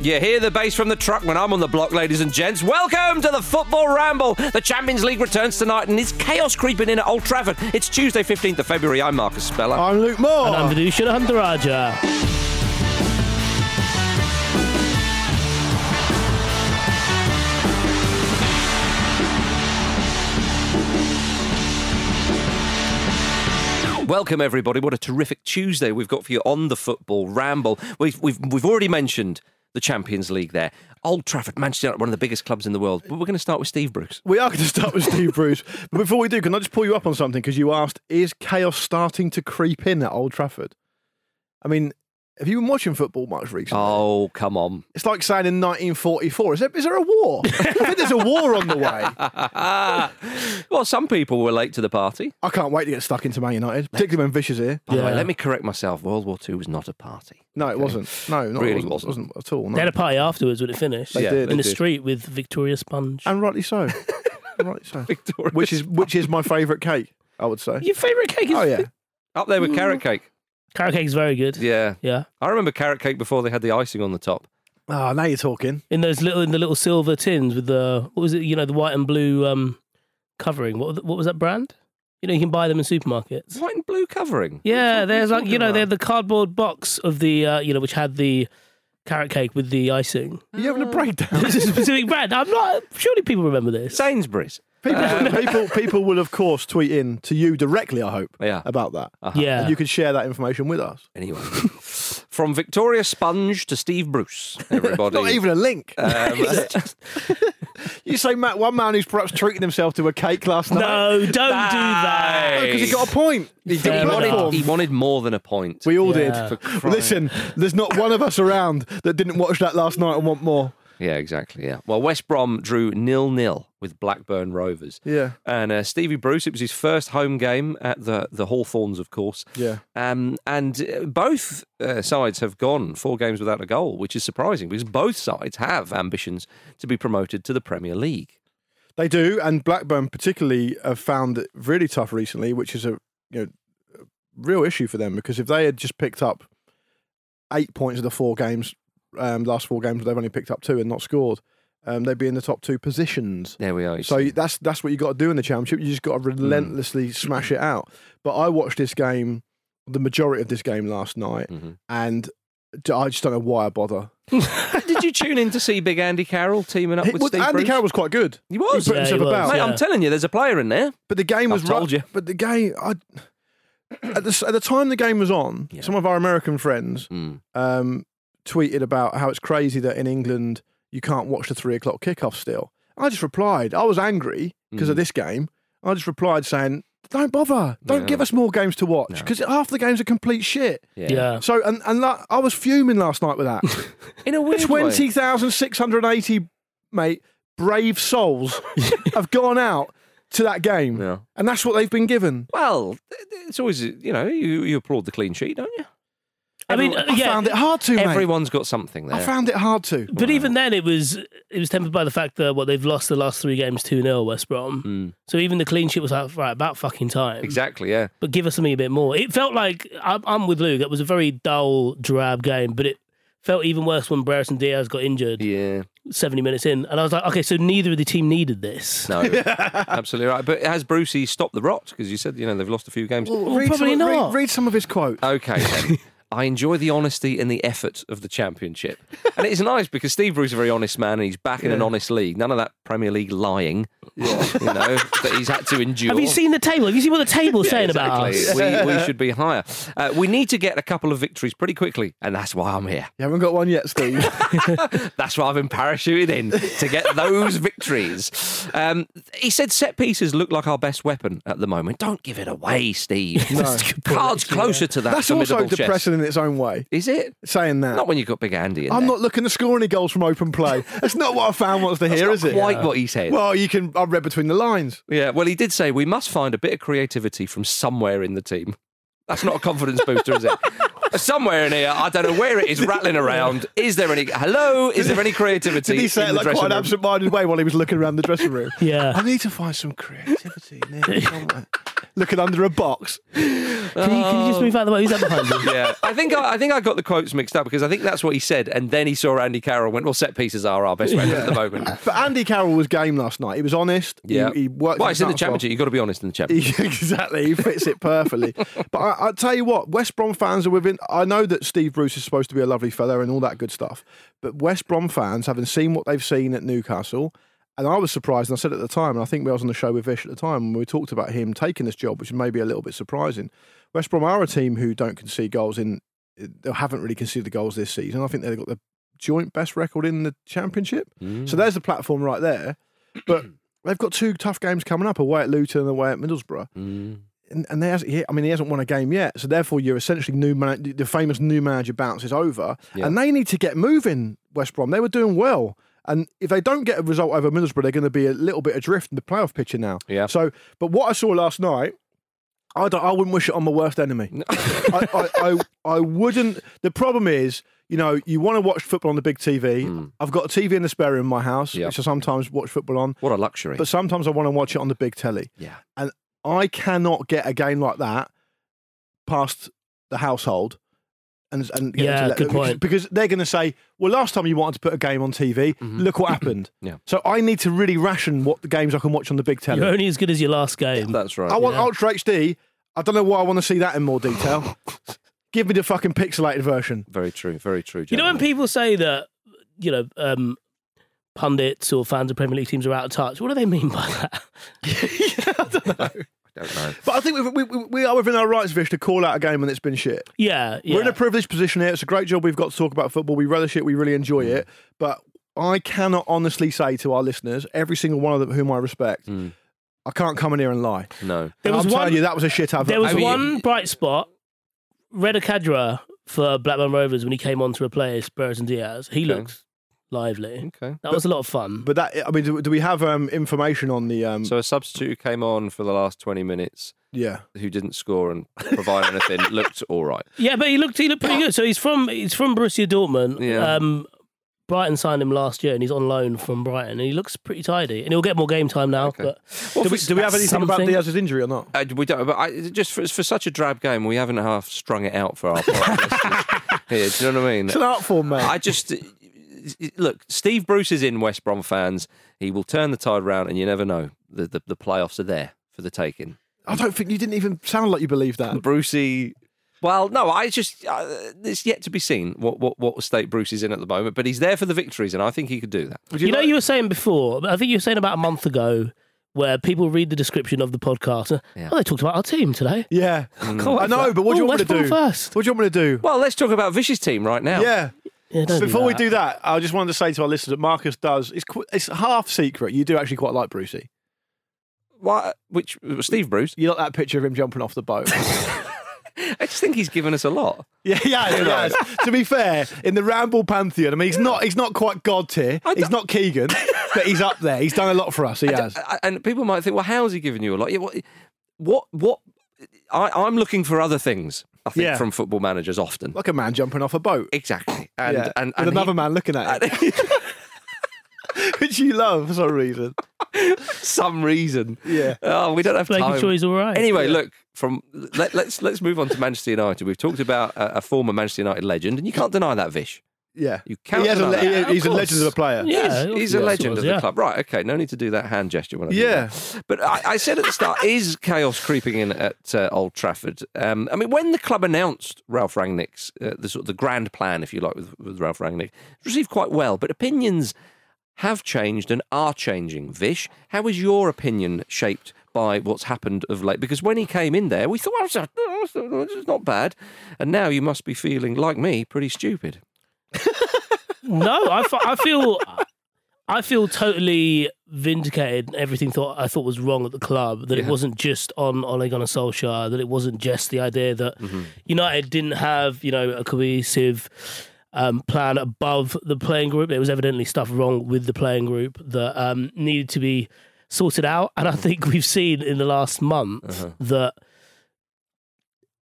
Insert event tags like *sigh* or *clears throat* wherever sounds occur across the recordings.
You hear the bass from the truck when I'm on the block, ladies and gents. Welcome to the Football Ramble. The Champions League returns tonight, and is chaos creeping in at Old Trafford? It's Tuesday, 15th of February. I'm Marcus Speller. I'm Luke Moore. And I'm Vithushan Ehantharajah. Welcome, everybody. What a terrific Tuesday we've got for you on the Football Ramble. We've, we've, we've already mentioned the Champions League there. Old Trafford, Manchester United, one of the biggest clubs in the world. But we're going to start with Steve Bruce. We are going to start with Steve Bruce. *laughs* But before we do, can I just pull you up on something? Because you asked, is chaos starting to creep in at Old Trafford? I mean, have you been watching football much recently? Oh, come on. It's like saying in 1944, is there, is there a war? *laughs* I think there's a war on the way. *laughs* well, some people were late to the party. I can't wait to get stuck into Man United, particularly when Vish is here. By the way, let me correct myself. World War II was not a party. No, it wasn't. No, not, Really it wasn't, wasn't. wasn't at all. No. They had a party afterwards when it finished. They Yeah, did. in the did. street with Victoria Sponge. And rightly so. *laughs* rightly so. Victoria Which is which is my favourite cake, I would say. Your favourite cake is Oh yeah. Up there with mm. carrot cake. Carrot cake's very good. Yeah. Yeah. I remember carrot cake before they had the icing on the top. Oh, now you're talking. In those little in the little silver tins with the what was it? You know the white and blue um covering. What what was that brand? You know you can buy them in supermarkets. White and blue covering. Yeah, there's like you know about? they're the cardboard box of the uh, you know which had the carrot cake with the icing. Are you having a breakdown? this is a specific brand. I'm not. Surely people remember this. Sainsbury's. People, *laughs* people, people will of course tweet in to you directly. I hope Yeah. about that. Yeah. And you can share that information with us. Anyway. From Victoria Sponge to Steve Bruce, everybody. Not even a link. Um, *laughs* you say Matt, one man who's perhaps treating himself to a cake last night. no, don't do that. because he got a point. He he, wanted, he wanted more than a point. We all Yeah. did. Listen, there's not one of us around that didn't watch that last night and want more. Yeah, exactly. Yeah. Well, West Brom drew nil nil with Blackburn Rovers. Yeah. And uh, Stevie Bruce, it was his first home game at the the Hawthorns, of course. Yeah. Um, and uh, both uh, sides have gone four games without a goal, which is surprising because both sides have ambitions to be promoted to the Premier League. They do, and Blackburn particularly have found it really tough recently, which is a you know a real issue for them because if they had just picked up eight points of the four games, um, last four games, they've only picked up two and not scored, um, they'd be in the top two positions. There we are. So see. that's that's what you got to do in the championship. You just got to relentlessly smash it out. But I watched this game, the majority of this game last night, Mhm. and I just don't know why I bother. *laughs* Did you tune in to see Big Andy Carroll teaming up with well, Steve Andy Bruce? Carroll was quite good. He was. He put Yeah, himself he was, about. Mate, yeah. I'm telling you, there's a player in there. But the game was I've told ru- you. But the game, I, at the at the time the game was on, Yeah. some of our American friends Mm. um, tweeted about how it's crazy that in England you can't watch the three o'clock kickoff still. I just replied, I was angry because of Mm. this game. I just replied saying, don't bother. Don't No. give us more games to watch No. because half the games are complete shit. Yeah. So, and, and that, I was fuming last night with that. *laughs* In a weird way. 20,680, mate, brave souls *laughs* have gone out to that game. Yeah. And that's what they've been given. Well, it's always you know you, you applaud the clean sheet, don't you? I mean, I uh, yeah. found it hard to, mate. Everyone's got something there. I found it hard to. But even then, it was it was tempered by the fact that what they've lost the last three games two 0 West Brom. Mm. So even the clean sheet was like right about fucking time. exactly. Yeah. But give us something a bit more. It felt like I'm, I'm with Luke. It was a very dull, drab game. But it felt even worse when Brereton Diaz got injured Yeah. 70 minutes in, and I was like, okay, so neither of the team needed this. No. *laughs* absolutely right. But has Brucey stopped the rot? Because you said you know they've lost a few games. read, probably some, read- not. Read, some of his quotes. Okay. *laughs* I enjoy the honesty and the effort of the championship. And it's nice because Steve Bruce is a very honest man and he's back in an honest league. None of that Premier League lying, you know, that he's had to endure. Have you seen the table? Have you seen what the table's Yeah, saying about us? We, we *laughs* should be higher. Uh, we need to get a couple of victories pretty quickly, and that's why I'm here. You haven't got one yet, Steve. *laughs* That's why I've been parachuted in to get those victories. Um, he said set pieces look like our best weapon at the moment. Don't give it away, Steve. No. Cards closer to that. That's also depressing in its own way. Is it? Saying that. Not when you've got Big Andy in I'm there. not looking to score any goals from open play. *laughs* That's not what a fan wants to hear, not is it? quite what he said. Well, you can. I read between the lines. Yeah, well, he did say we must find a bit of creativity from somewhere in the team. That's not a confidence booster, is it? *laughs* Somewhere in here, I don't know where it is, rattling around. *laughs* Is there any? Hello? Is there any creativity? Did he say in it the like dressing quite an room? absent-minded way while he was looking around the dressing room? Yeah. I need to find some creativity in here somewhere. Looking under a box. Can you, can you just move out of the way? Who's that behind you? yeah, I think I, I think I got the quotes mixed up because I think that's what he said, and then he saw Andy Carroll and went, "Well, set pieces are our best weapon at the moment." *laughs* But Andy Carroll was game last night. He was honest. Yeah, He, worked. Well, it's in the nuts off. championship. You've got to be honest in the championship. *laughs* exactly. He fits it perfectly. *laughs* but I, I tell you what, West Brom fans are within. I know that Steve Bruce is supposed to be a lovely fellow and all that good stuff, but West Brom fans, having seen what they've seen at Newcastle, and I was surprised, and I said at the time, and I think we was on the show with Vish at the time, when we talked about him taking this job, which is maybe a little bit surprising. West Brom are a team who don't concede goals in, they haven't really conceded goals this season. I think they've got the joint best record in the championship. Mm. So there's the platform right there. But *clears throat* they've got two tough games coming up away at Luton and away at Middlesbrough. Mm. And, and they hasn't, he, I mean, he hasn't won a game yet. So therefore, you're essentially new man, the famous new manager bounce is over. Yeah. And they need to get moving, West Brom. They were doing well. And if they don't get a result over Middlesbrough, they're going to be a little bit adrift in the playoff picture now. Yeah. So, but what I saw last night, I, don't, I wouldn't wish it on my worst enemy. *laughs* I, I, I, I wouldn't. The problem is, you know, you want to watch football on the big TV. Hmm. I've got a TV in the spare room in my house. Yeah. which I sometimes watch football on. What a luxury! But sometimes I want to watch it on the big telly. yeah, And I cannot get a game like that past the household. And, and get Yeah, to let- good because, point. because they're going to say, well, last time you wanted to put a game on TV, look what *clears throat* happened. Mm-hmm. Yeah. So I need to really ration what the games I can watch on the big telly. You're only as good as your last game. that's right. I want Yeah. Ultra HD. I don't know why I want to see that in more detail. *laughs* Give me the fucking pixelated version. very true. Very true. You know when people say that, you know, um, pundits or fans of Premier League teams are out of touch? What do they mean by that? *laughs* *laughs* I don't know. But I think we, we, we are within our rights, Vish, to call out a game when it's been shit. Yeah, yeah. We're in a privileged position here. It's a great job we've got to talk about football. We relish it. We really enjoy Mm. it. But I cannot honestly say to our listeners, every single one of them whom I respect, Mm. I can't come in here and lie. No. There was I'm one- telling you, that was a shit advert. There was I mean- one bright spot. Reda Khadra for Blackburn Rovers when he came on to replace Brereton Diaz. He Okay. looked lively. Okay. That was a lot of fun. But that, I mean, do, do we have um, information on the? Um, So a substitute who came on for the last twenty minutes, yeah, who didn't score and provide anything, *laughs* looked all right. yeah, but he looked he looked pretty good. So he's from he's from Borussia Dortmund. Yeah. Um, Brighton signed him last year, and he's on loan from Brighton, and he looks pretty tidy. And he'll get more game time now. Okay. But do, we, do we have that's anything about. Diaz's injury or not? Uh, we don't, but I, just for, for such a drab game, we haven't half strung it out for our *laughs* podcast *laughs* here. Do you know what I mean? It's an art form, mate. I just look. Steve Bruce is in West Brom fans. He will turn the tide round, and you never know. The the, the playoffs are there for the taking. I don't think you didn't even sound like you believed that. Brucey. Well, no, I just uh, it's yet to be seen what, what what state Bruce is in at the moment, but he's there for the victories, and I think he could do that. Would you, know, like- you were saying before. I think you were saying about a month ago, where people read the description of the podcast. and, Yeah. Oh, they talked about our team today. yeah, *laughs* Can't I know, but what do you Oh, want me to Brom do? first? What do you want me to do? Well, let's talk about Vish's team right now. Yeah, Yeah, don't Before we do that, I just wanted to say to our listeners that Marcus does. It's qu- it's half secret. You do actually quite like Brucey. Why? Which Steve Bruce? You like that picture of him jumping off the boat. *laughs* I just think he's given us a lot. Yeah, yeah, You know. yeah. To be fair, in the Ramble pantheon, I mean, he's not he's not quite god tier. He's don't- not Keegan, but he's up there. He's done a lot for us. He has. I- And people might think, well, how's he giving you a lot? Yeah, what? What? what I, I'm looking for other things. I think Yeah. from football managers often. Like a man jumping off a boat. Exactly. And yeah. and, With and another he- man looking at it, and- *laughs* *laughs* which you love for some reason. some reason. Yeah. Oh, we don't have Making time. sure he's all right. Anyway, look from let, let's let's move on to Manchester United. We've talked about a, a former Manchester United legend, and you can't deny that, Vish. Yeah. You can't He has a, le- that. he's a legend of a player. Yeah, He's, he's a legend was, of the yeah. club. Right, okay, no need to do that hand gesture when I Yeah. But I, I said at the start, *laughs* is chaos creeping in at uh, Old Trafford? Um, I mean, when the club announced Ralph Rangnick's, uh, the sort of the grand plan, if you like, with, with Ralph Rangnick, it received quite well, but opinions have changed and are changing. Vish, how is your opinion shaped by what's happened of late? Because when he came in there, we thought, oh, it's not bad. And now you must be feeling, like me, pretty stupid. *laughs* No, I, I feel I feel totally vindicated. Everything thought I thought was wrong at the club. That it wasn't just on Ole Gunnar Solskjaer. That it wasn't just the idea that Mm-hmm. United didn't have you know a cohesive um, plan above the playing group. There was evidently stuff wrong with the playing group that um, needed to be sorted out. And I think we've seen in the last month Uh-huh. that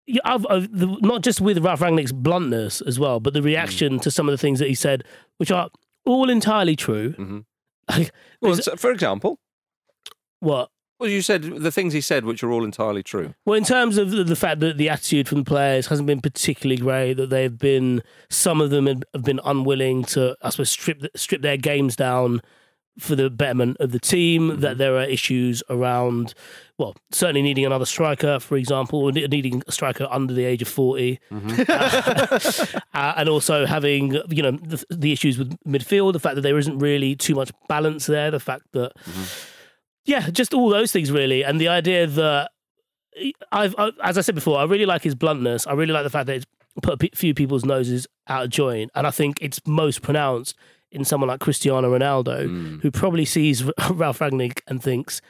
yeah, I've, I've, the, not just with Ralph Rangnick's bluntness as well, but the reaction to some of the things that he said, which are all entirely true. Mhm. *laughs* Like, Well, so- for example, what? well, you said the things he said, which are all entirely true. Well, in terms of the, the fact that the attitude from the players hasn't been particularly great, that they've been some of them have have been unwilling to, I suppose, strip strip their games down for the betterment of the team. That mm-hmm. there are issues around, well, certainly needing another striker, for example, or needing a striker under the age of 40 mm-hmm. *laughs* uh, and also having you know the, the issues with midfield, the fact that there isn't really too much balance there, the fact that mm-hmm. yeah, just all those things really, and the idea that I've I, as I said before, I really like his bluntness. I really like the fact that it's put a few people's noses out of joint, and I think it's most pronounced in someone like Cristiano Ronaldo, who probably sees *laughs* Ralph Rangnick and thinks,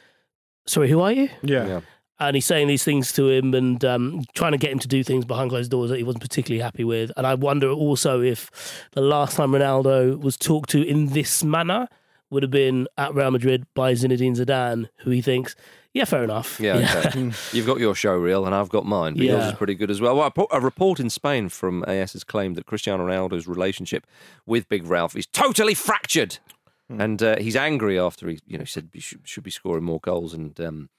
"Sorry, who are you?" Yeah. Yeah. and he's saying these things to him and um, trying to get him to do things behind closed doors that he wasn't particularly happy with. And I wonder also if the last time Ronaldo was talked to in this manner would have been at Real Madrid by Zinedine Zidane, who he thinks, yeah, fair enough. Yeah, okay. *laughs* You've got your show reel, and I've got mine. But yours is pretty good as well. well a report in Spain from AS has claimed that Cristiano Ronaldo's relationship with Big Ralph is totally fractured, and uh, he's angry after he, you know, said he should, should be scoring more goals, and um,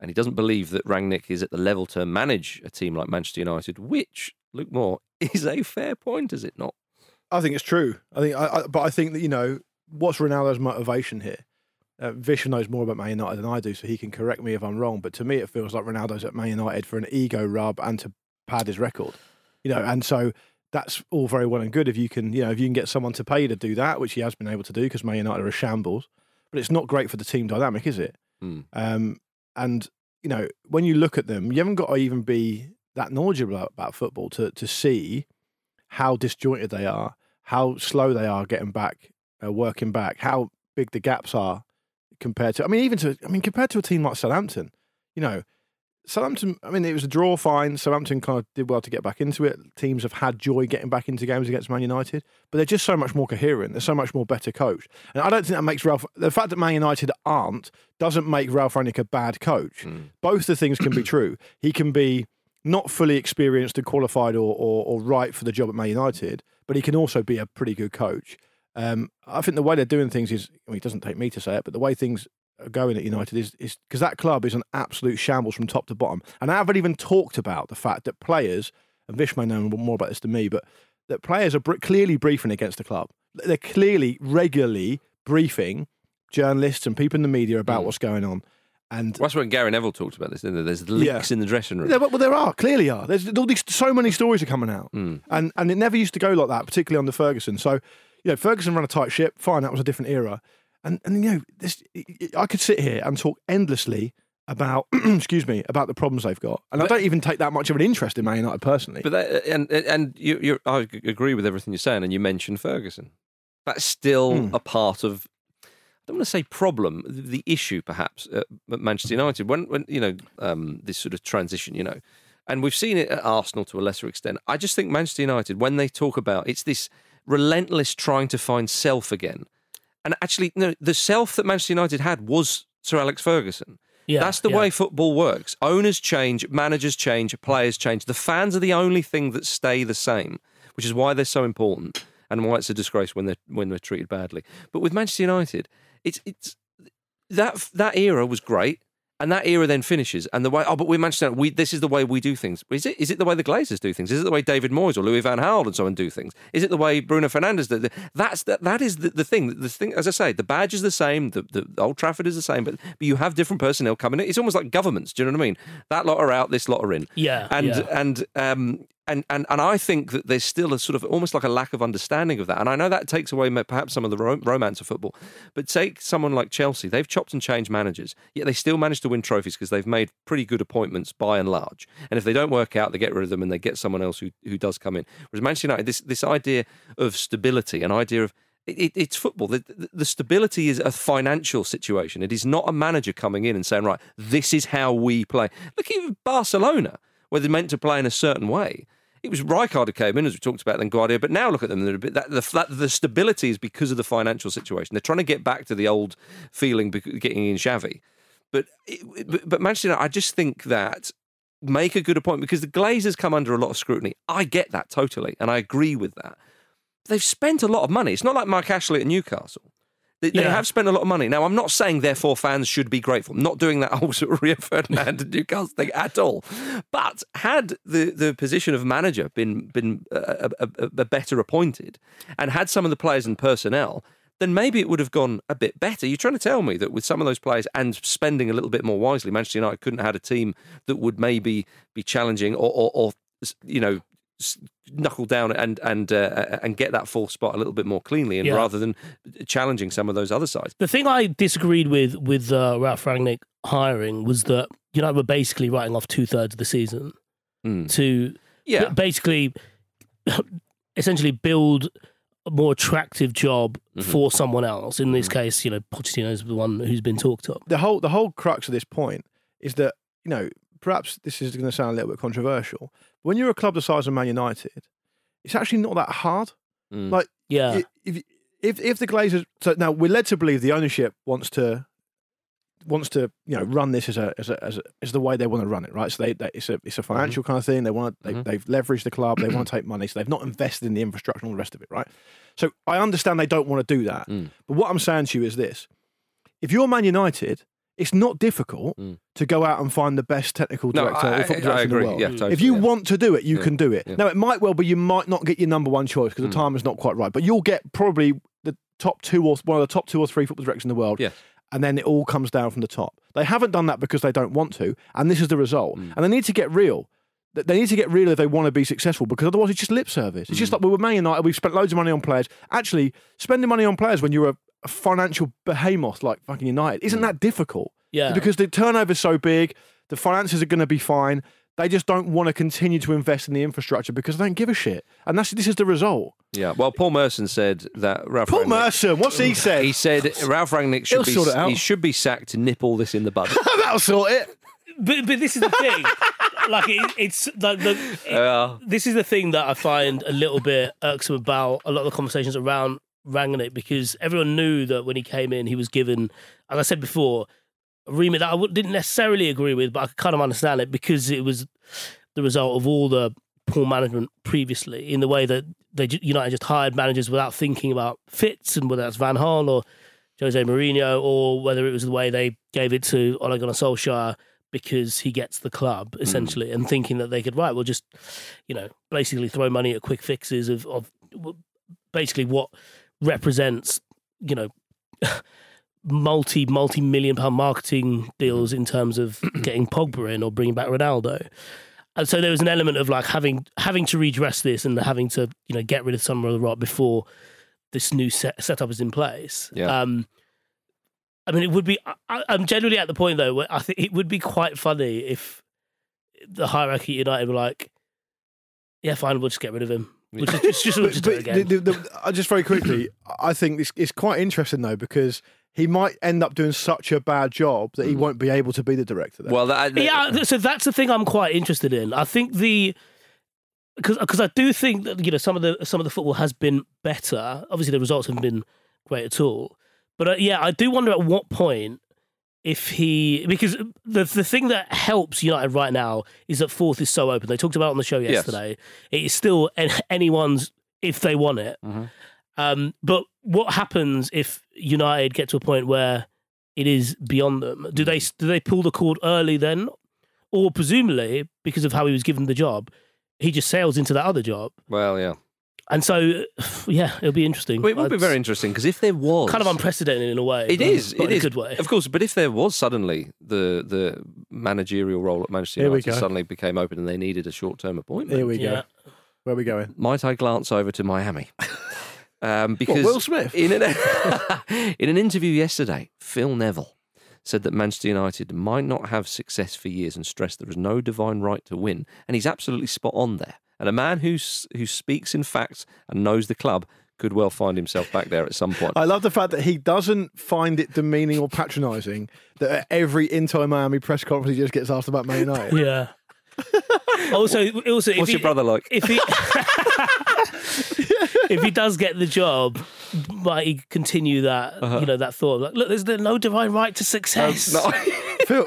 and he doesn't believe that Rangnick is at the level to manage a team like Manchester United, which Luke Moore *laughs* is a fair point, is it not? I think it's true. I think, I, I, but I think that you know what's Ronaldo's motivation here. Uh, Vish knows more about Man United than I do, so he can correct me if I'm wrong. But to me, it feels like Ronaldo's at Man United for an ego rub and to pad his record. You know, and so that's all very well and good if you can, you know, if you can get someone to pay to do that, which he has been able to do because Man United are a shambles. But it's not great for the team dynamic, is it? Hmm. Um, and you know, when you look at them, you haven't got to even be that knowledgeable about, about football to to see how disjointed they are, how slow they are getting back, uh, working back, how big the gaps are compared to. I mean, even to I mean, compared to a team like Southampton, you know, Southampton. I mean, it was a draw, fine. Southampton kind of did well to get back into it. Teams have had joy getting back into games against Man United, but they're just so much more coherent. They're so much more better coached, and I don't think that makes Ralph. The fact that Man United aren't doesn't make Ralph Rangnick a bad coach. Hmm. Both the things can be *clears throat* true. He can be not fully experienced and qualified or, or, or right for the job at Man United, but he can also be a pretty good coach. Um, I think the way they're doing things is, I mean, it doesn't take me to say it, but the way things are going at United is is because that club is an absolute shambles from top to bottom. And I haven't even talked about the fact that players, and Vish may know more about this than me, but that players are br- clearly briefing against the club. They're clearly, regularly briefing journalists and people in the media about what's going on. And Well, that's when Gary Neville talked about this. Isn't there? There's leaks Yeah. in the dressing room. yeah, well, there are clearly are. There's all these so many stories are coming out, Mm. and and it never used to go like that, particularly under Ferguson. So, you know, Ferguson ran a tight ship. Fine, that was a different era, and and you know, this I could sit here and talk endlessly about *clears throat* excuse me about the problems they've got, and I don't even take that much of an interest in Man United personally. But that, and and you, you, I agree with everything you're saying, and you mentioned Ferguson. That's still Hmm. a part of. I don't want to say problem, the issue perhaps at Manchester United when when you know um, this sort of transition, you know, and we've seen it at Arsenal to a lesser extent. I just think Manchester United when they talk about it's this relentless trying to find self again, and actually no, the self that Manchester United had was Sir Alex Ferguson. Yeah, That's the yeah. way football works. Owners change, managers change, players change. The fans are the only thing that stay the same, which is why they're so important and why it's a disgrace when they're when they're treated badly. But with Manchester United, it's it's that that era was great. And that era then finishes, and the way oh, but we're Manchester. United, We this is the way we do things. Is it? Is it the way the Glazers do things? Is it the way David Moyes or Louis Van Gaal and so on do things? Is it the way Bruno Fernandes? did? That's that. That is the, the thing. The thing, as I say, the badge is the same. The, the Old Trafford is the same, but but you have different personnel coming in. It's almost like governments. Do you know what I mean? That lot are out, this lot are in. Yeah, and yeah. and um and, and and I think that there's still a sort of almost like a lack of understanding of that. And I know that takes away perhaps some of the ro- romance of football. But take someone like Chelsea, they've chopped and changed managers, yet they still manage to win trophies because they've made pretty good appointments by and large. And if they don't work out, they get rid of them and they get someone else who who does come in. Whereas Manchester United, this this idea of stability, an idea of it, it, it's football. The, the, the stability is a financial situation. It is not a manager coming in and saying, right, this is how we play. Look at Barcelona, where they're meant to play in a certain way. It was Rijkaard who came in, as we talked about, then Guardiola. But now look at them; they're a bit, that, the, that, the stability is because of the financial situation. They're trying to get back to the old feeling, getting in Xavi. But, it, but Manchester United, I just think that make a good appointment because the Glazers come under a lot of scrutiny. I get that totally, and I agree with that. They've spent a lot of money. It's not like Mike Ashley at Newcastle. They, they have spent a lot of money. Now, I'm not saying therefore fans should be grateful. I'm not doing that *laughs* whole sort of Rio Ferdinand and Newcastle thing at all. But had the, the position of manager been been a, a, a- better appointed, and had some of the players and personnel, then maybe it would have gone a bit better. You're trying to tell me that with some of those players and spending a little bit more wisely, Manchester United couldn't have had a team that would maybe be challenging or, or, or you know, knuckle down and and uh, and get that fourth spot a little bit more cleanly, and Yeah. rather than challenging some of those other sides. The thing I disagreed with with uh, Ralph Rangnick hiring was that United were basically writing off two thirds of the season Mm. to Yeah. basically *laughs* essentially build a more attractive job Mm-hmm. for someone else. In this case, you know, Pochettino is the one who's been talked up. the whole the whole crux of this point is that you know perhaps this is going to sound a little bit controversial. When you're a club the size of Man United, it's actually not that hard. Mm. Like Yeah, if if if the Glazers so now we're led to believe the ownership wants to wants to you know run this as a as a as, a, as the way they want to run it right so they, they it's a it's a financial kind of thing they want to, they, Mhm. they've leveraged the club they want *clears throat* to take money so they've not invested in the infrastructure and all the rest of it right so I understand they don't want to do that Mm. but what I'm saying to you is this if you're Man United it's not difficult Mm. to go out and find the best technical No, director I, or I, football I director in the agree. world Yeah, totally, if you yeah. want to do it, you Yeah, can do it. Now, it might well be you might not get your number one choice because Mm. the time is not quite right, but you'll get probably the top two or one of the top two or three football directors in the world. Yes. And then it all comes down from the top. They haven't done that because they don't want to, and this is the result. Mm. And they need to get real. They need to get real if they want to be successful because otherwise it's just lip service. It's Mm. just like we were Man United, we've spent loads of money on players. Actually, spending money on players when you're a, a financial behemoth like fucking United isn't hmm. that difficult yeah. because the turnover's so big, the finances are going to be fine. They just don't want to continue to invest in the infrastructure because they don't give a shit. And that's this is the result. Yeah. Well, Paul Merson said that Ralph Paul Rangnick- Merson, what's he said? He said Ralph Rangnick should He'll be sort it out. he should be sacked to nip all this in the bud. *laughs* That'll sort it. but but this is the thing. *laughs* like it, it's like the it- Yeah. this is the thing that I find a little bit irksome about a lot of the conversations around Rangnick because everyone knew that when he came in, he was given, as I said before, a remit that I didn't necessarily agree with, but I could kind of understand it because it was the result of all the poor management previously in the way that they United just hired managers without thinking about fits and whether that's Van Gaal or Jose Mourinho or whether it was the way they gave it to Ole Gunnar Solskjaer because he gets the club hmm. essentially and thinking that they could right we'll just you know basically throw money at quick fixes of of basically what represents you know *laughs* multi multi million pound marketing deals in terms of *clears throat* getting Pogba in or bringing back Ronaldo and so there was an element of like having having to redress this and having to you know get rid of some of the rot before this new set, setup is in place Yeah. um I mean, it would be. I, I'm generally at the point though where I think it would be quite funny if the hierarchy at United were like, "Yeah, fine, we'll just get rid of him. We'll just, *laughs* just, just, But, do it but again." the, the, the, uh, just very quickly, I think this it's quite interesting though because he might end up doing such a bad job that he Mm. won't be able to be the director. There. Well, that, that- yeah, so that's the thing I'm quite interested in. I think the because I do think that you know some of the some of the football has been better. Obviously, the results haven't been great at all. But uh, yeah, I do wonder at what point if he because the the thing that helps United right now is that fourth is so open. They talked about it on the show Yes. yesterday. It is still anyone's if they want it. Mhm. Um, but what happens if United get to a point where it is beyond them? Do they do they pull the cord early then, or presumably because of how he was given the job, he just sails into that other job? well, yeah. And so, yeah, it'll be interesting. Well, it would be very interesting because if there was kind of unprecedented in a way. It is. but It in is a good way. of course. But if there was suddenly the the managerial role at Manchester Here United suddenly became open and they needed a short term appointment, Here we go. Yeah. Where are we going? might I glance over to Miami? *laughs* Um, because Will Smith? in an *laughs* in an interview yesterday, Phil Neville said that Manchester United might not have success for years and stressed there is no divine right to win, and he's absolutely spot on there. And a man who who speaks in facts and knows the club could well find himself back there at some point. I love the fact that he doesn't find it demeaning or patronising that at every Inter Miami press conference he just gets asked about Man United. Yeah. also, also, if What's he, your brother like? If he *laughs* if he does get the job, might he continue that Uh-huh. you know that thought? Like, look, there's no divine right to success. No. *laughs* Phil,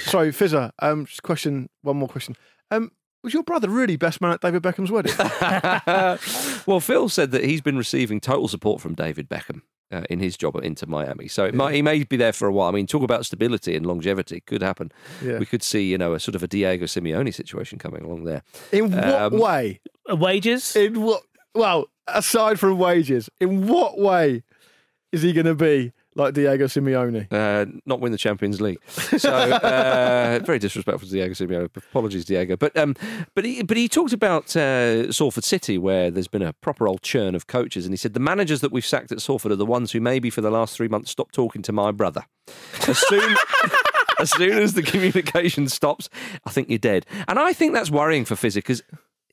sorry, Fizzer. Um, just question. One more question. Um, was your brother really best man at David Beckham's wedding? *laughs* well, Phil said that he's been receiving total support from David Beckham uh, in his job at Inter Miami. So it might, he may be there for a while. I mean, talk about stability and longevity could happen. Yeah. We could see, you know, a sort of a Diego Simeone situation coming along there. In what Um, way? Uh, Wages. In what? Well, aside from wages, in what way is he going to be like Diego Simeone? Uh, not win the Champions League. So uh, very disrespectful to Diego Simeone. Apologies, Diego. But um, but he but he talked about uh, Salford City, where there's been a proper old churn of coaches, and he said the managers that we've sacked at Salford are the ones who maybe for the last three months stopped talking to my brother. As soon. *laughs* As soon as the communication stops, I think you're dead. And I think that's worrying for Fizzer because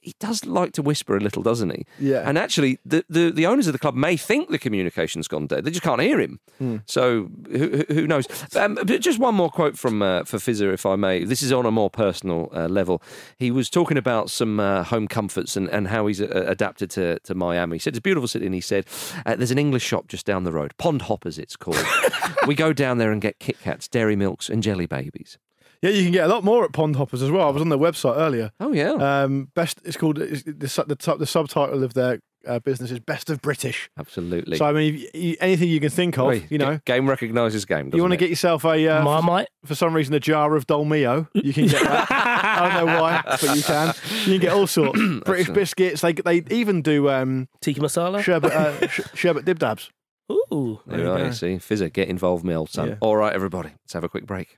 he does like to whisper a little, doesn't he? Yeah. And actually, the, the, the owners of the club may think the communication's gone dead. They just can't hear him. So who, who- who knows? Um, but just one more quote from uh, for Fizzer, if I may. This is on a more personal uh, level. He was talking about some uh, home comforts and, and how he's uh, adapted to, to Miami. He said it's a beautiful city, and he said uh, there's an English shop just down the road, Pond Hoppers, it's called. *laughs* we go down there and get Kit Kats, Dairy Milks, and Jelly Babies. Yeah, you can get a lot more at Pond Hoppers as well. I was on their website earlier. Oh yeah, Um, best. It's called it's, the su- the, the subtitle of their uh, business is Best of British. absolutely. So I mean, you, anything you can think of, Wait, you know, ga- game recognises game. you want to get yourself a uh, Marmite. for some reason a jar of Dolmio. You can get that. *laughs* I don't know why, but you can. You can get all sorts. *clears throat* British biscuits. They they even do um, Tikka masala. sherbet uh, sh- sherbet dib dabs. Ooh. There you you go. see. Fizzer, get involved, me old son. Yeah. All right, everybody, let's have a quick break.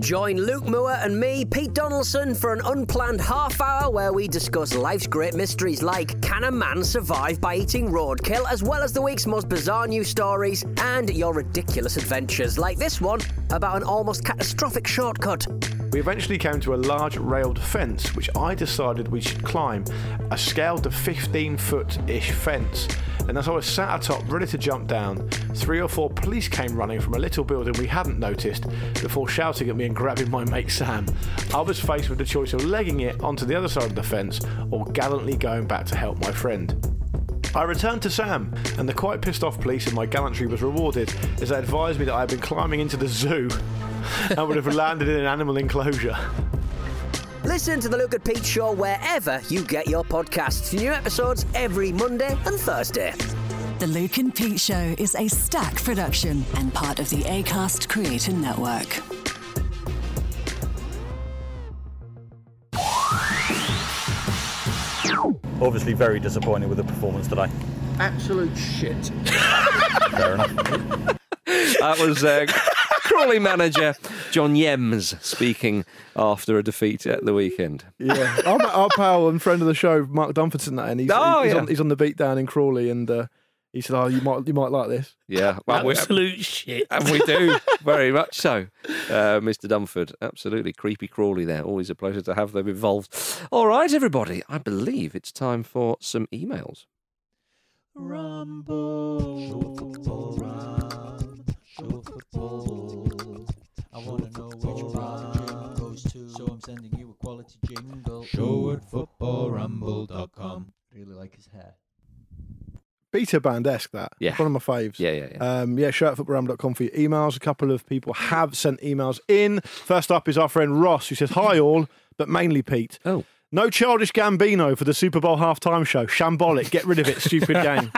Join Luke Moore and me, Pete Donaldson, for an unplanned half hour where we discuss life's great mysteries like can a man survive by eating roadkill, as well as the week's most bizarre news stories and your ridiculous adventures, like this one about an almost catastrophic shortcut. We eventually came to a large railed fence, which I decided we should climb. A scaled to 15 foot ish fence. And as I was sat atop, ready to jump down, three or four police came running from a little building we hadn't noticed before shouting at me and grabbing my mate Sam. I was faced with the choice of legging it onto the other side of the fence or gallantly going back to help my friend. I returned to Sam, and the quite pissed off police in my gallantry was rewarded as they advised me that I had been climbing into the zoo and would have landed in an animal enclosure. Listen to the Luke and Pete Show wherever you get your podcasts. New episodes every Monday and Thursday. The Luke and Pete Show is a Stak production and part of the ACAST Creator Network. Obviously, very disappointed with the performance today. Absolute shit. *laughs* Fair enough. That was uh, Crawley manager John Yems speaking after a defeat at the weekend. Yeah, our, our pal and friend of the show, Mark Dunfordson, that, and he's, Oh, he's, yeah. on, he's on the beat down in Crawley, and uh, he said, "Oh, you might, you might like this." Yeah, *laughs* well, we, Absolute shit. and we do *laughs* very much so, uh, Mr. Dumford. Absolutely creepy crawly there. Always a pleasure to have them involved. All right, everybody. I believe it's time for some emails. Rumble. Show football run. Show football. I want to know which part the goes to. So I'm sending you a quality jingle. Show at footballramble.com. Really like his hair. Beta band esque that. Yeah. One of my faves. Yeah, yeah, yeah. Um, yeah, show at footballram.com for your emails. A couple of people have sent emails in. First up is our friend Ross, who says, Hi all, but mainly Pete. Oh. No childish Gambino for the Super Bowl halftime show. Shambolic. Get rid of it. Stupid *laughs* game.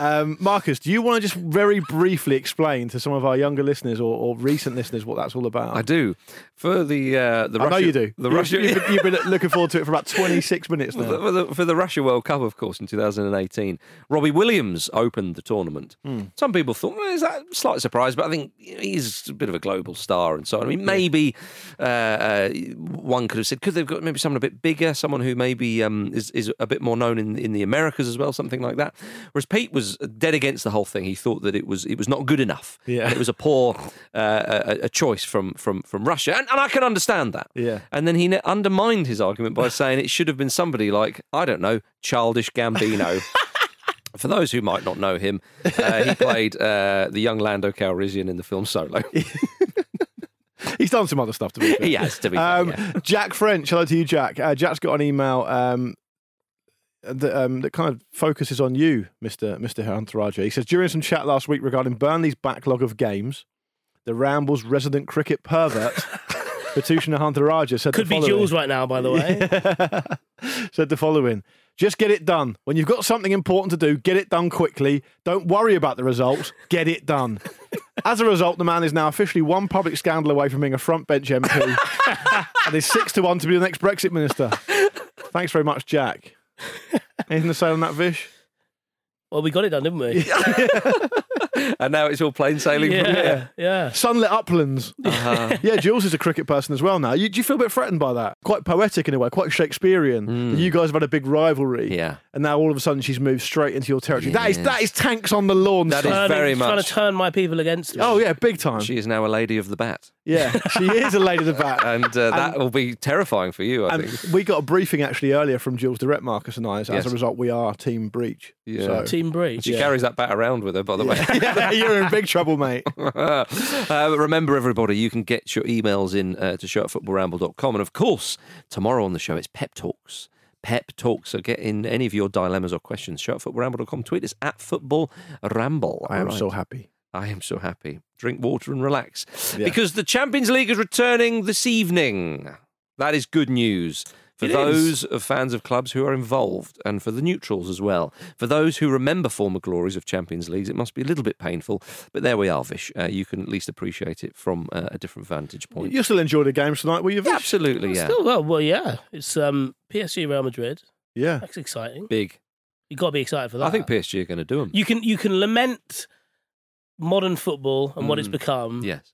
Um, Marcus, do you want to just very briefly explain to some of our younger listeners or, or recent listeners what that's all about? I do. For the uh, the I know Russia, you do. The You- Russia, you've, been, you've *laughs* been looking forward to it for about 26 minutes For now. the, for, the, for the Russia World Cup, of course, in 2018, Robbie Williams opened the tournament. Hmm. Some people thought, well, is that a slight surprise? But I think he's a bit of a global star and so on. I mean, maybe uh, uh, one could have said, could they've got maybe someone a bit bigger, someone who maybe um, is, is a bit more known in, in the Americas as well, something like that. Whereas Pete was dead against the whole thing. He thought that it was it was not good enough. Yeah. And it was a poor uh, a, a choice from, from, from Russia. And, and I can understand that. Yeah. And then he ne- undermined his argument by saying it should have been somebody like, I don't know, Childish Gambino. *laughs* For those who might not know him, uh, he played uh, the young Lando Calrissian in the film Solo. *laughs* He's done some other stuff to be fair. he has, to be fair, Um, yeah. Jack French, hello to you, Jack. Uh, Jack's got an email um, that, um, that kind of focuses on you, Mister Mister Ehantharajah. He says during some chat last week regarding Burnley's backlog of games, the Rambles' resident cricket pervert, *laughs* Batushna Ehantharajah, said Could be. Jules right now, by the way. *laughs* said the following. Just get it done. When you've got something important to do, get it done quickly. Don't worry about the results. Get it done. As a result, the man is now officially one public scandal away from being a front bench MP *laughs* and is six to one to be the next Brexit minister. Thanks very much, Jack. *laughs* Anything to say on that, Vish? Well, we got it done, didn't we? *laughs* *laughs* *laughs* and now it's all plain sailing from yeah, there. yeah. Sunlit uplands. Uh-huh. *laughs* yeah, Jules is a cricket person as well now. You, do you feel a bit threatened by that? Quite poetic in a way, quite Shakespearean. You guys have had a big rivalry. Yeah. and now all of a sudden she's moved straight into your territory. That is Yes. that is tanks on the lawn. That is stuff. Turning- very trying to turn my people against me. Oh yeah, big time. She is now a lady of the bat, yeah, she is a lady of the bat. *laughs* and uh, that will be terrifying for you. I And think. we got a briefing actually earlier from Jules Direct, Marcus and I. So Yes. As a result, we are Team Breach. Yeah. So- Team Breach. She Yeah. carries that bat around with her, by the way. *laughs* you're in big trouble, mate. *laughs* uh, remember, everybody, you can get your emails in uh, to show at footballramble.com. And of course, tomorrow on the show, it's Pep Talks. Pep Talks. So get in any of your dilemmas or questions. Show at footballramble.com. Tweet us at footballramble. I am All so happy. I am so happy. Drink water and relax. Yeah. Because the Champions League is returning this evening. That is good news for It those is. of fans of clubs who are involved and for the neutrals as well. For those who remember former glories of Champions Leagues, it must be a little bit painful, but there we are, Vish. Uh, you can at least appreciate it from uh, a different vantage point. You still enjoy the games tonight, will you? Vish? Absolutely, yeah. Still, well, well, yeah. It's um, PSG Real Madrid. Yeah. That's exciting. Big. You've got to be excited for that. I think PSG are going to do them. you can you can lament modern football and what it's Mm. become. Yes.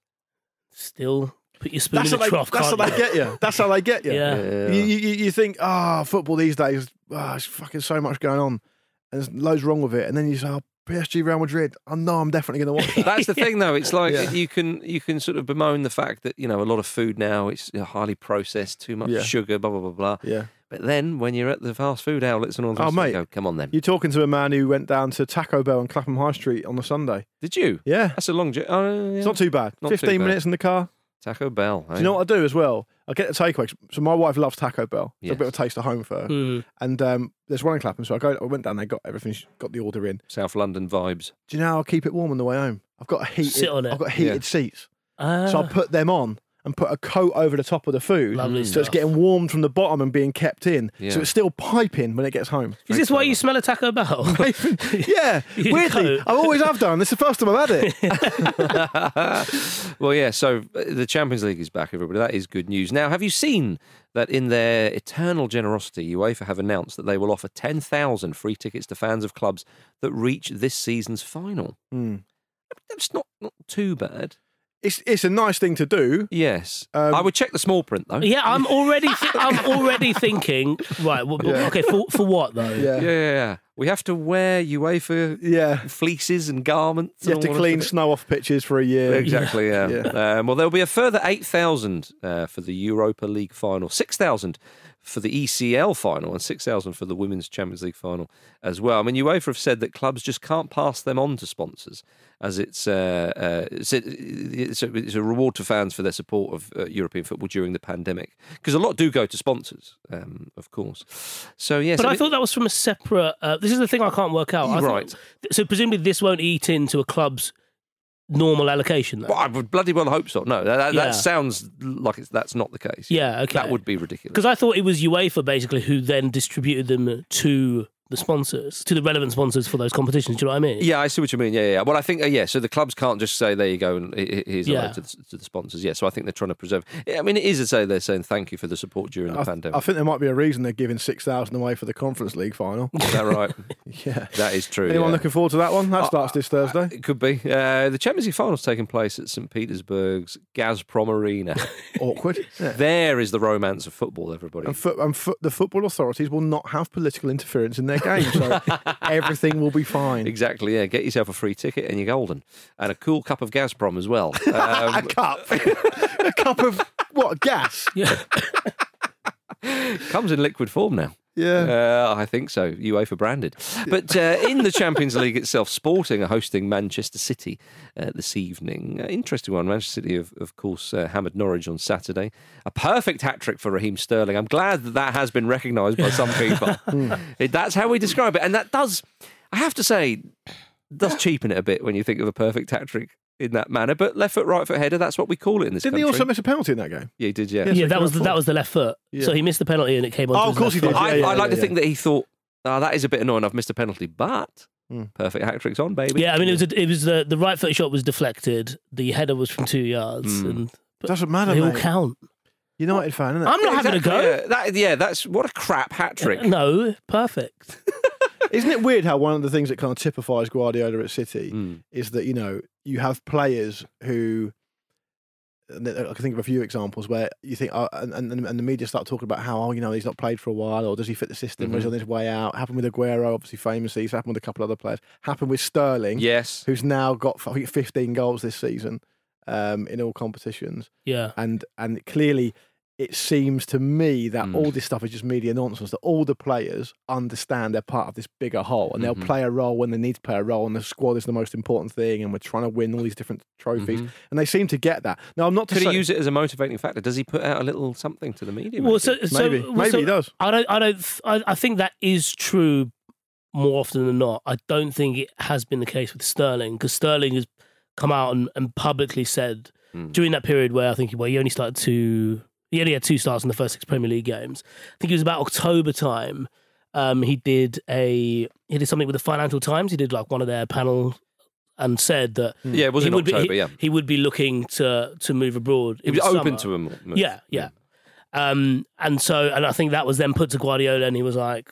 Still put your spoon That's in how, the they, trough. that's how can't they you? get you. That's how they get you. Yeah. Yeah. You, you, you think, ah, football these days, ah, there's fucking so much going on. And there's loads wrong with it. And then you say, oh, PSG Real Madrid. I know I'm definitely going to watch *laughs* that. That's the thing, though. It's like Yeah. you can you can sort of bemoan the fact that you know a lot of food now it's highly processed, too much Yeah. sugar, blah blah blah blah. yeah. But then when you're at the fast food outlets and all this, Oh, mate. go, come on then. You're talking to a man who went down to Taco Bell on Clapham High Street on the Sunday. Did you? Yeah. That's a long journey. Oh, yeah. It's not too bad. Not too 15 bad. minutes in the car. Taco Bell. Do you know what I do as well? I get the takeaway. So my wife loves Taco Bell. It's a bit of a taste of home for her. Mm. And um, there's one in Clapham. So I go. I went down there, got everything, she got the order in. South London vibes. Do you know how I'll keep it warm on the way home? I've got a heated. Sit on it. I've got heated Yeah. seats. Ah. So I put them on and put a coat over the top of the food. Lovely so it's stuff. getting warmed from the bottom and being kept in. Yeah. So it's still piping when it gets home. Is this why you smell a Taco Bell? *laughs* *laughs* yeah, You weirdly, coat. I always have done. This is the first time I've had it. *laughs* well, yeah. So uh, the Champions League is back, everybody. That is good news. Now, have you seen that in their eternal generosity, UEFA have announced that they will offer ten thousand free tickets to fans of clubs that reach this season's final? Hmm. That's not not too bad. It's it's a nice thing to do. Yes, Um, I would check the small print though. yeah, I'm already th- *laughs* I'm already thinking. Right. w- w- Yeah. Okay. For for what though? Yeah, yeah, yeah, yeah. We have to wear UEFA yeah. fleeces and garments. You and have to clean of snow off pitches for a year. Exactly, yeah. Yeah. Um, well, there'll be a further 8,000 uh, for the Europa League final, 6,000 for the ECL final, and 6,000 for the Women's Champions League final as well. I mean, UEFA have said that clubs just can't pass them on to sponsors, as it's, uh, uh, it's, it's, a, it's a reward to fans for their support of uh, European football during the pandemic. Because a lot do go to sponsors, um, of course. So, yes. But I mean- thought that was from a separate. Uh, this is the thing I can't work out. I thought- Right. so presumably this won't eat into a club's normal allocation. Then. Well, I would bloody well hope so. No, that, that, Yeah. that sounds like it's, that's not the case. Yeah, okay. That would be ridiculous. Because I thought it was UEFA basically who then distributed them to the sponsors, to the relevant sponsors for those competitions. Do you know what I mean? Yeah, I see what you mean. Yeah, yeah. yeah. Well, I think uh, yeah. So the clubs can't just say there you go and he- he- here's Yeah. to, the, to the sponsors. Yeah. So I think they're trying to preserve. Yeah, I mean, it is to say they're saying thank you for the support during the I, pandemic. I think there might be a reason they're giving six thousand away for the Conference League final. is that right? *laughs* yeah. that is true. Anyone yeah. looking forward to that one? That Uh, starts this Thursday. It could be. Uh, the Champions League final's taking place at St Petersburg's Gazprom Arena. *laughs* Awkward. Yeah. there is the romance of football, everybody. And, foot, and foot, the football authorities will not have political interference in their game, so *laughs* everything will be fine. Exactly. Yeah. Get yourself a free ticket and you're golden, and a cool cup of Gazprom as well. *laughs* Um, a cup, a cup of what gas? Yeah. *laughs* comes in liquid form now. Yeah. Uh, I think so. UEFA branded. But uh, in the *laughs* Champions League itself, Sporting are hosting Manchester City uh, this evening. Uh, interesting one. Manchester City, of, of course, uh, hammered Norwich on Saturday. A perfect hat trick for Raheem Sterling. I'm glad that that has been recognised by some *laughs* people. That's how we describe it. And that does, I have to say, does cheapen it a bit when you think of a perfect hat trick in that manner. But left foot, right foot header, that's what we call it in this Didn't he also miss a penalty in that game? Yeah, he did, yeah. Yeah, that was the, that was the left foot. Yeah. So he missed the penalty and it came on. Oh, of course he did. I, Yeah, yeah, I like yeah, to yeah. think that he thought, oh, that is a bit annoying. I've missed a penalty, but Hmm. perfect hat trick's on, baby. Yeah, I mean it was a, it was the the right foot shot was deflected. The header was from two yards, Mm. and but Doesn't matter, they all mate. count. United fan, isn't it? I'm not having a go. Yeah, that, yeah, that's what a crap hat trick. No, perfect. *laughs* Isn't it weird how one of the things that kind of typifies Guardiola at City Mm. is that you know you have players who I can think of a few examples where you think, oh, and, and, and the media start talking about how, oh, you know, he's not played for a while, or does he fit the system, or is he Mhm. on his way out? Happened with Aguero, obviously famously. It's happened with a couple other players. Happened with Sterling, Yes. who's now got I think 15 goals this season um, in all competitions. Yeah. and and clearly it seems to me that Mm. all this stuff is just media nonsense. That all the players understand they're part of this bigger whole, and Mhm. they'll play a role when they need to play a role, and the squad is the most important thing, and we're trying to win all these different trophies, Mhm. and they seem to get that. Now, I'm not to Could say, use it as a motivating factor? Does he put out a little something to the media? Well, maybe? so, so Maybe. well, Maybe so he does. I don't. I don't. I, I think that is true more often than not. I don't think it has been the case with Sterling because Sterling has come out and, and publicly said Hmm. during that period where I think well he only started to he only had two starts in the first six Premier League games. I think it was about October time. Um, he did a he did something with the Financial Times. He did like one of their panel and said that Yeah, it was he in would be- October, he, yeah. he would be looking to to move abroad. he was the open to a move. Yeah, yeah. Um, and so, and I think that was then put to Guardiola, and he was like,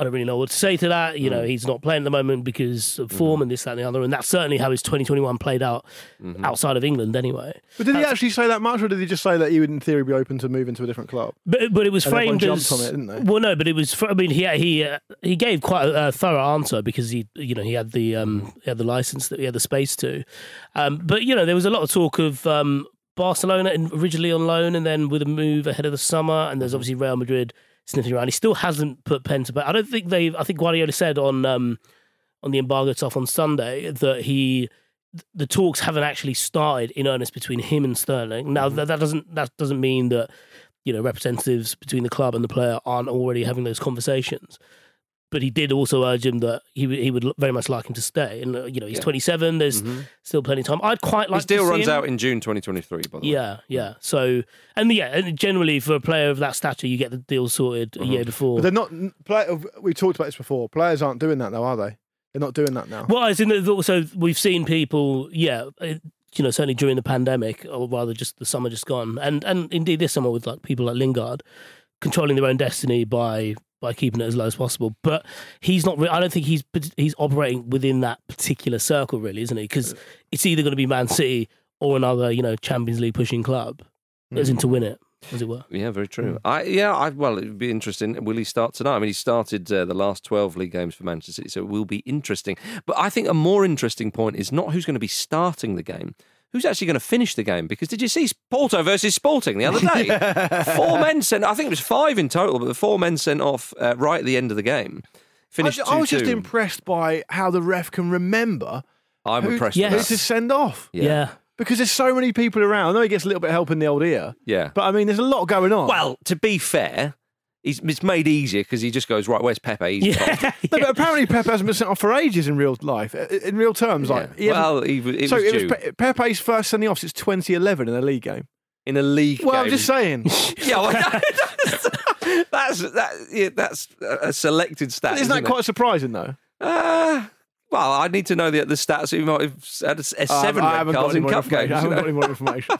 I don't really know what to say to that. You know, Mm. he's not playing at the moment because of form and this, that, and the other. And that's certainly how his 2021 played out Mhm. outside of England, anyway. But did he actually say that much, or did he just say that he would, in theory, be open to moving to a different club? But but it was And framed jumped as on it, didn't they? well, no, but it was. I mean, he he uh, he gave quite a, a thorough answer because he you know he had the um he had the license that he had the space to, um. But you know there was a lot of talk of um Barcelona originally on loan and then with a move ahead of the summer, and there's obviously Real Madrid sniffing around. He still hasn't put pen to paper. I don't think they've. I think Guardiola said on um on the embargo stuff on Sunday that he the talks haven't actually started in earnest between him and Sterling. Now that, that doesn't that doesn't mean that you know representatives between the club and the player aren't already having those conversations. But he did also urge him that he would- he would very much like him to stay. And uh, you know he's Yeah. 27. There's Mhm. still plenty of time. I'd quite like His deal to see runs him. out in June 2023. By the way. Yeah, yeah. So and yeah, and generally for a player of that stature, you get the deal sorted a year before. But they're not. Play, we talked about this before. Players aren't doing that, though, are they? They're not doing that now. Well, as in also we've seen people, yeah, uh, you know, certainly during the pandemic, or rather just the summer just gone, and and indeed this summer with like people like Lingard controlling their own destiny by by keeping it as low as possible. But he's not. Re- I don't think he's he's operating within that particular circle, really, isn't he? Because it's either going to be Man City or another, you know, Champions League pushing club, as in to win it, as it were. Yeah, very true. I yeah, I well, it would be interesting. Will he start tonight? I mean, he started uh, the last twelve league games for Manchester City, so it will be interesting. But I think a more interesting point is not who's going to be starting the game. Who's actually going to finish the game? Because did you see Porto versus Sporting the other day? *laughs* Four men sent. I think it was five in total, but the four men sent off uh, right at the end of the game. Finished. I, I was just 2-2. impressed by how the ref can remember I'm who, impressed. who with to send off. Yeah. yeah. Because there's so many people around. I know he gets a little bit of help in the old ear, Yeah. but I mean, there's a lot going on. Well, to be fair, he's, it's made easier because he just goes right. Where's Pepe? He's Yeah. gone." *laughs* No, but apparently Pepe hasn't been sent off for ages in real life. In real terms, like he Yeah. hasn't- well, he, it so was it due was Pe- Pepe's first sending off since 2011 in a league game. in a league. Game. Well, game. I'm just saying. *laughs* Yeah, well, *laughs* that's that. Yeah, that's a selected stat. Isn't that quite surprising though? Uh, well, I need to know the the stats. He might have had a, a I seven haven't- red cards in more cup games. I haven't you got any more *laughs* information.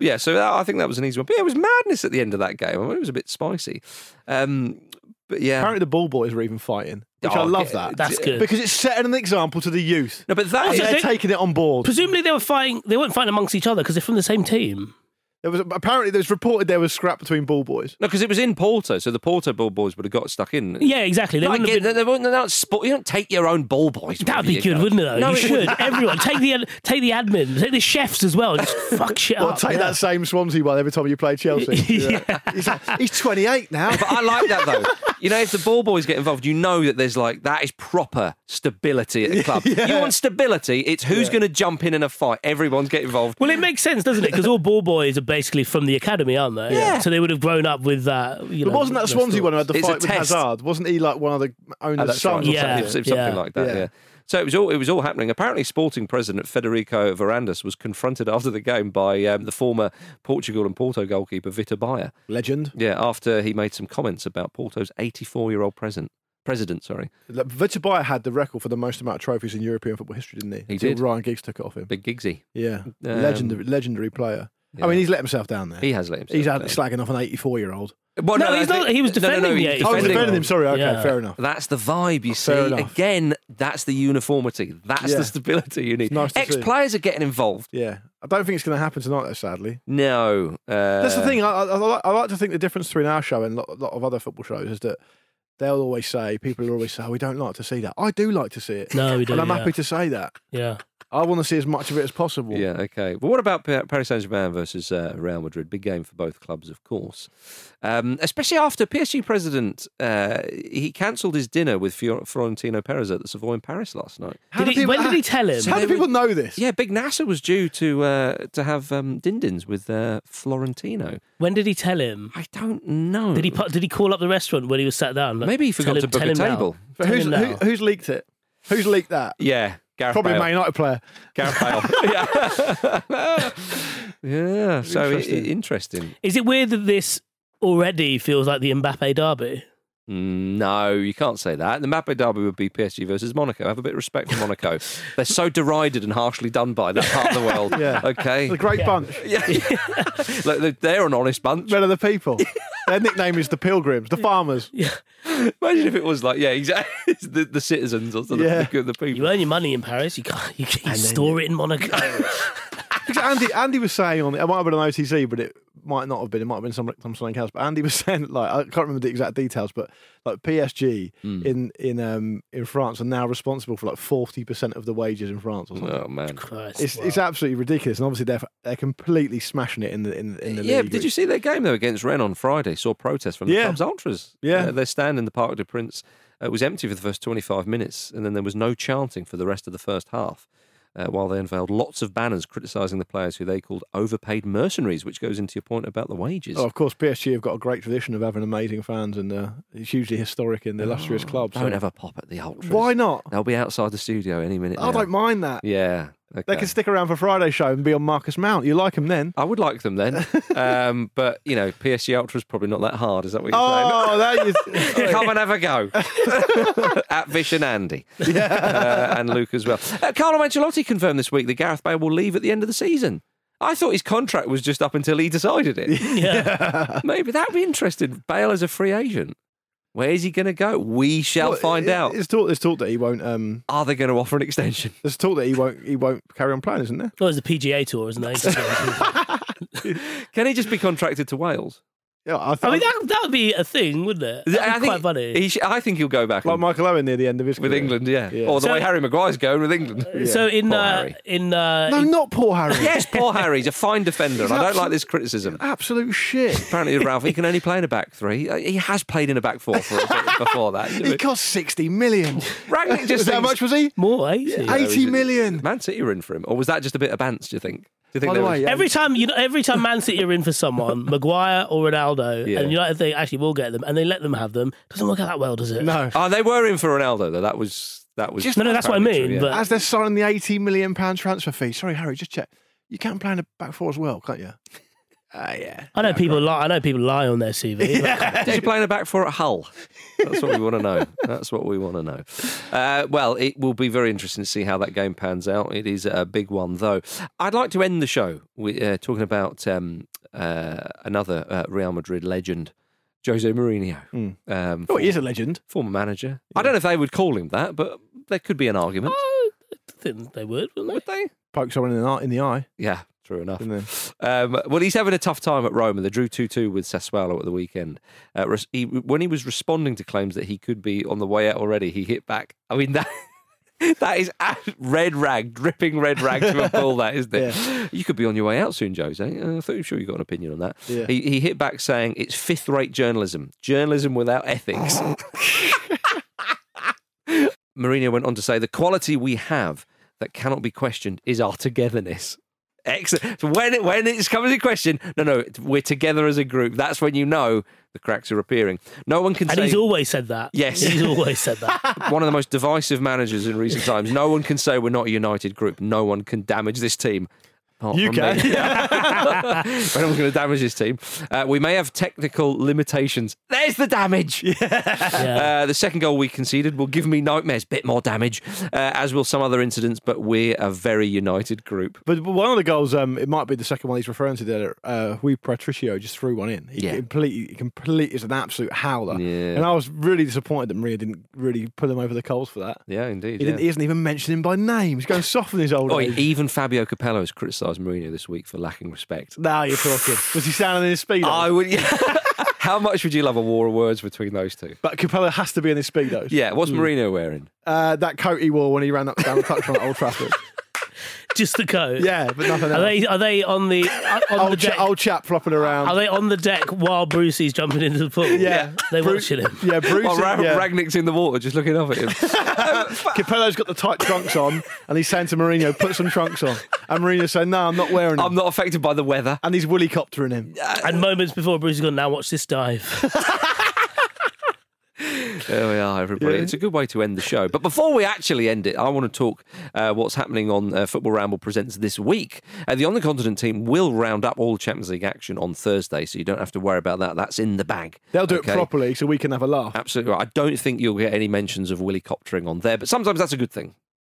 yeah, so that, I think that was an easy one. But yeah, it was madness at the end of that game. I mean, it was a bit spicy. Um, but yeah, Apparently the ball boys were even fighting, which I Oh, love yeah, that. That's good. because it's setting an example to the youth. no, but that Also, They're they- taking it on board. Presumably they were fighting. They weren't fighting amongst each other because they're from the same team. There was apparently there's reported there was scrap between ball boys. no, because it was in Porto, so the Porto ball boys would have got stuck in. Yeah, exactly. They Like, wouldn't have been, they wouldn't, they're not sport, you don't take your own ball boys. That'd be good, go. wouldn't it? Though No, you it should. wouldn't. *laughs* Everyone take the take the admin, take the chefs as well. Just *laughs* fuck shit Or up. take yeah. that same Swansea one every time you play Chelsea. *laughs* Yeah. He's, like, he's 28 now. But I like that though. You know, if the ball boys get involved, you know that there's like that is proper stability at the club. Yeah. You want stability? It's who's going to jump in in a fight. Everyone's get involved. Well, it makes sense, doesn't it? Because all ball boys are basically from the academy, aren't they? Yeah. So they would have grown up with that. You But know, wasn't that Swansea thoughts. one who had the It's a fight with test. Hazard? Wasn't he like one of the Oh, owner's that's sons? right. or Yeah. something? It's- it's something yeah. like that. Yeah. Yeah. So it was all it was all happening. Apparently, Sporting president Federico Varandas was confronted after the game by um, the former Portugal and Porto goalkeeper Vitor Baia. Legend. Yeah, after he made some comments about Porto's 84-year-old president. President, sorry, Like, Vitor Baia had the record for the most amount of trophies in European football history, didn't he? He Until did. Ryan Giggs took it off him. Big Giggsy. Yeah, Um, legendary, legendary player. Yeah. I mean, he's let himself down there. He has let himself He's out down. slagging off an 84 year old. Well, No, he's not- he was no, no, no, defending he's the Oh, he's defending defending him. him. Sorry, okay, Yeah. fair enough. That's the vibe you see. Enough. Again, that's the uniformity. That's Yeah. the stability you need. nice Ex players are getting involved. Yeah, I don't think it's going to happen tonight, though. Sadly, No. Uh, that's the thing. I, I, I, like, to think the difference between our show and a lot, lot of other football shows is that they'll always say people will always say, oh, "We don't like to see that." I do like to see it. No, we don't, And I'm yeah. happy to say that. Yeah. I want to see as much of it as possible. Yeah, okay. But what about Paris Saint Germain versus uh, Real Madrid? Big game for both clubs, of course. Um, especially after PSG president, uh, he cancelled his dinner with Fior- Florentino Perez at the Savoy in Paris last night. Did do he, when people- did he tell him? How do people know this? Yeah, Big Nasser was due to uh, to have um, din-dins with uh, Florentino. When did he tell him? I don't know. Did he pu- did he call up the restaurant when he was sat down? Like, Maybe he forgot tell to him- book tell a him now. table. But Tell who's, him who, who's leaked it? Who's leaked that? Yeah, Gareth Probably Bale. Man United player. Gareth Bale. *laughs* *laughs* yeah. yeah. So i- Interesting. interesting. Is it weird that this already feels like the Mbappe derby? No, you can't say that. The Mbappe derby would be PSG versus Monaco. Have a bit of respect for Monaco. *laughs* They're so derided and harshly done by that part of the world. *laughs* Yeah. Okay. The great bunch. *laughs* Yeah. Look, they're- they're an honest bunch. Men of the people. Their nickname is the Pilgrims, the farmers. Imagine if it was like, yeah, exactly. the, the citizens or something. Yeah. The, the people. You earn your money in Paris. You can't. You can store it in Monaco. Andy, Andy was saying on it I might have been an OTC, but it might not have been. It might have been some, some something else. But Andy was *laughs* saying like I can't remember the exact details, but like PSG Hmm. in in um in France are now responsible for like forty percent of the wages in France or something. Oh man. Christ, It's, wow. it's absolutely ridiculous, and obviously they're they're completely smashing it in the in, in the Yeah, league. but did you see their game though against Rennes on Friday? Saw protests from the Yeah. club's ultras. Yeah. Uh, their stand in the Parc des Princes It was empty for the first 25 minutes, and then there was no chanting for the rest of the first half. Uh, while they unveiled lots of banners criticising the players who they called overpaid mercenaries, which goes into your point about the wages. Oh, of course, PSG have got a great tradition of having amazing fans, and uh, it's hugely historic in the illustrious club. so- Don't ever pop at the ultras. Why not? They'll be outside the studio any minute. I now. don't mind that. Yeah. They can stick around for Friday show and be on Marcus Mount. You like him then? I would like them then, *laughs* um, but you know, PSG Ultra is probably not that hard. Is that what you're Oh, *laughs* that saying? Come and have a go *laughs* at Vish and Andy, uh, and Luke as well. Uh, Carlo Ancelotti confirmed this week that Gareth Bale will leave at the end of the season. I thought his contract was just up until he decided it. yeah. Maybe that'd be interesting. Bale as a free agent. Where is he going to go? We shall Well, find it- out. It's talk. There's talk that he won't. Um, Are they going to offer an extension? there's talk that he won't. He won't carry on playing, isn't there? Well, it's the PGA Tour, isn't it? *laughs* Can he just be contracted to Wales? Yeah, I, I mean, that, that would be a thing, wouldn't it? That'd be I think quite funny. He sh- I think he'll go back like and- Michael Owen near the end of his with career. England, yeah. Yeah. Or the So- way Harry Maguire's going with England. *laughs* So in Poor uh, Harry. in uh, No, in- not poor Harry. *laughs* Yes, poor Harry. He's a fine defender, and I don't like this criticism. Absolute shit. Apparently, *laughs* Ralf, he can only play in a back three. Uh, He has played in a back four for a bit before that. He cost sixty million. Rangnick just How thinks- much was he? more eighty. Eighty million. Man City were in for him, or was that just a bit of bants? Do you think? Do you think By the way, was- Every time you know, every time Man City are in for someone, *laughs* Maguire or Ronaldo, Yeah. and United think actually we'll get them, and they let them have them, doesn't work out that well, does it? no. Oh, they were in for Ronaldo though. That was that was. Just- No, no, that's what I apparently mean, true, but- As they're signing the eighty million pound transfer fee. Sorry, Harry. Just check. You can play in a back four as well, can't you? Ah, yeah. I know people lie. I know people lie on their CV. but- Did you play in a back four at Hull? That's what we want to know. That's what we want to know. Uh, well, it will be very interesting to see how that game pans out. It is a big one, though. I'd like to end the show with uh, talking about um, uh, another uh, Real Madrid legend, Jose Mourinho. Mm. Um, Oh, he is a legend. former manager. I don't know if they would call him that, but there could be an argument. Oh, I think they would, wouldn't Would they? Pokes someone in the, eye- in the eye. Yeah, true enough. Um, well, he's having a tough time at Roma. They drew 2 2 with Sassuolo at the weekend. Uh, he, when he was responding to claims that he could be on the way out already, he hit back. I mean, *laughs* that. That is red rag, dripping red rag to a bull, that isn't it? You could be on your way out soon, Jose. Uh, I thought you sure you got an opinion on that. Yeah. He, he hit back saying it's fifth rate journalism, journalism without ethics. *laughs* Mourinho went on to say the quality we have that cannot be questioned is our togetherness. Excellent. So when it, when it's comes to question, no, no, we're together as a group. That's when you know the cracks are appearing. No one can And say he's always said that. Yes. he's always said that. *laughs* one of the most divisive managers in recent times. No one can say we're not a united group. No one can damage this team. Apart You from can. me. *laughs* but no one's going to damage this team. Uh, we may have technical limitations. There's the damage. *laughs* Uh, the second goal we conceded will give me nightmares. Bit more damage, uh, as will some other incidents. But we're a very united group. But, but one of the goals, um, it might be the second one he's referring to there. Uh, Rui Patricio just threw one in. He Yeah. completely, he completely is an absolute howler. Yeah. And I was really disappointed that Maria didn't really put him over the coals for that. Yeah, indeed. He, didn't, he yeah. hasn't even mentioned him by name. He's going soft in his old Oh, age. even Fabio Capello has criticised criticised Mourinho this week for lacking respect. Now you're talking. Was he sounding in his speedo? I would. Yeah. *laughs* How much would you love a war of words between those two? But Capello has to be in his speedos. Yeah. What's Mourinho wearing? Uh, that coat he wore when he ran up down the touchline at Old Trafford. *laughs* *laughs* Just the coat. Yeah, but nothing else. Are they are they on the *laughs* uh, on the old, deck? cha- old chap flopping around. Are they on the deck while Brucey's jumping into the pool? Yeah. they Bru- watching him. Yeah, Bruce. While Ra- yeah. Rangnick's in the water, just looking up at him. *laughs* Capello's got the tight trunks on, and he's saying to Mourinho, "Put some trunks on." And Mourinho's saying, "No, I'm not wearing them." I'm not affected by the weather. and he's willy coptering him. And moments before Brucey's gone, now watch this dive. There we are, everybody. Yeah. It's a good way to end the show. But before we actually end it, I want to talk uh, what's happening on uh, Football Ramble Presents this week. Uh, the On the Continent team will round up all the Champions League action on Thursday, so you don't have to worry about that. That's in the bag. They'll do Okay? it properly, so we can have a laugh. Absolutely. right. I don't think you'll get any mentions of Willy coptering on there, but sometimes that's a good thing.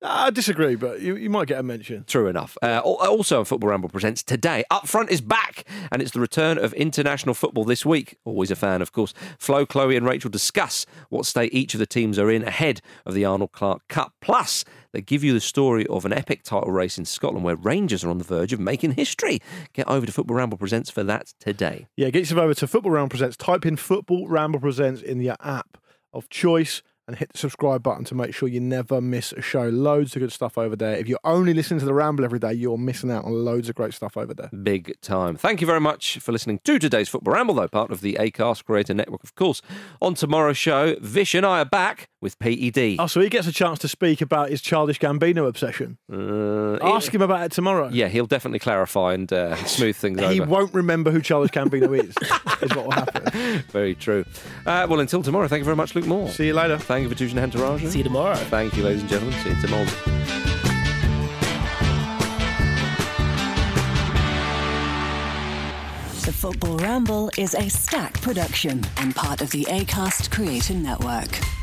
I disagree, but you, you might get a mention. True enough. Uh, also, on Football Ramble presents today, Up Front is back, and it's the return of international football this week. Always a fan, of course. Flo, Chloe, and Rachel discuss what state each of the teams are in ahead of the Arnold Clark Cup. Plus, they give you the story of an epic title race in Scotland where Rangers are on the verge of making history. Get over to Football Ramble presents for that today. Yeah, get yourself over to Football Ramble Presents. Type in Football Ramble Presents in your app of choice and hit the subscribe button to make sure you never miss a show. Loads of good stuff over there. If you're only listening to the Ramble every day, you're missing out on loads of great stuff over there. Big time. Thank you very much for listening to today's Football Ramble, though, part of the ACAST Creator Network, of course. On tomorrow's show, Vish and I are back with PED. Oh, so he gets a chance to speak about his childish Gambino obsession. Uh, Ask him about it tomorrow. Yeah, he'll definitely clarify and uh, *laughs* smooth things He over. He won't remember who Childish Gambino is, *laughs* is what will happen. *laughs* Very true. Uh, well, until tomorrow, thank you very much, Luke Moore. See you later. Thank you for tuning choosing Entourage. See you tomorrow. Thank you, ladies and gentlemen. See you tomorrow. The Football Ramble is a Stak production and part of the ACAST Creator Network.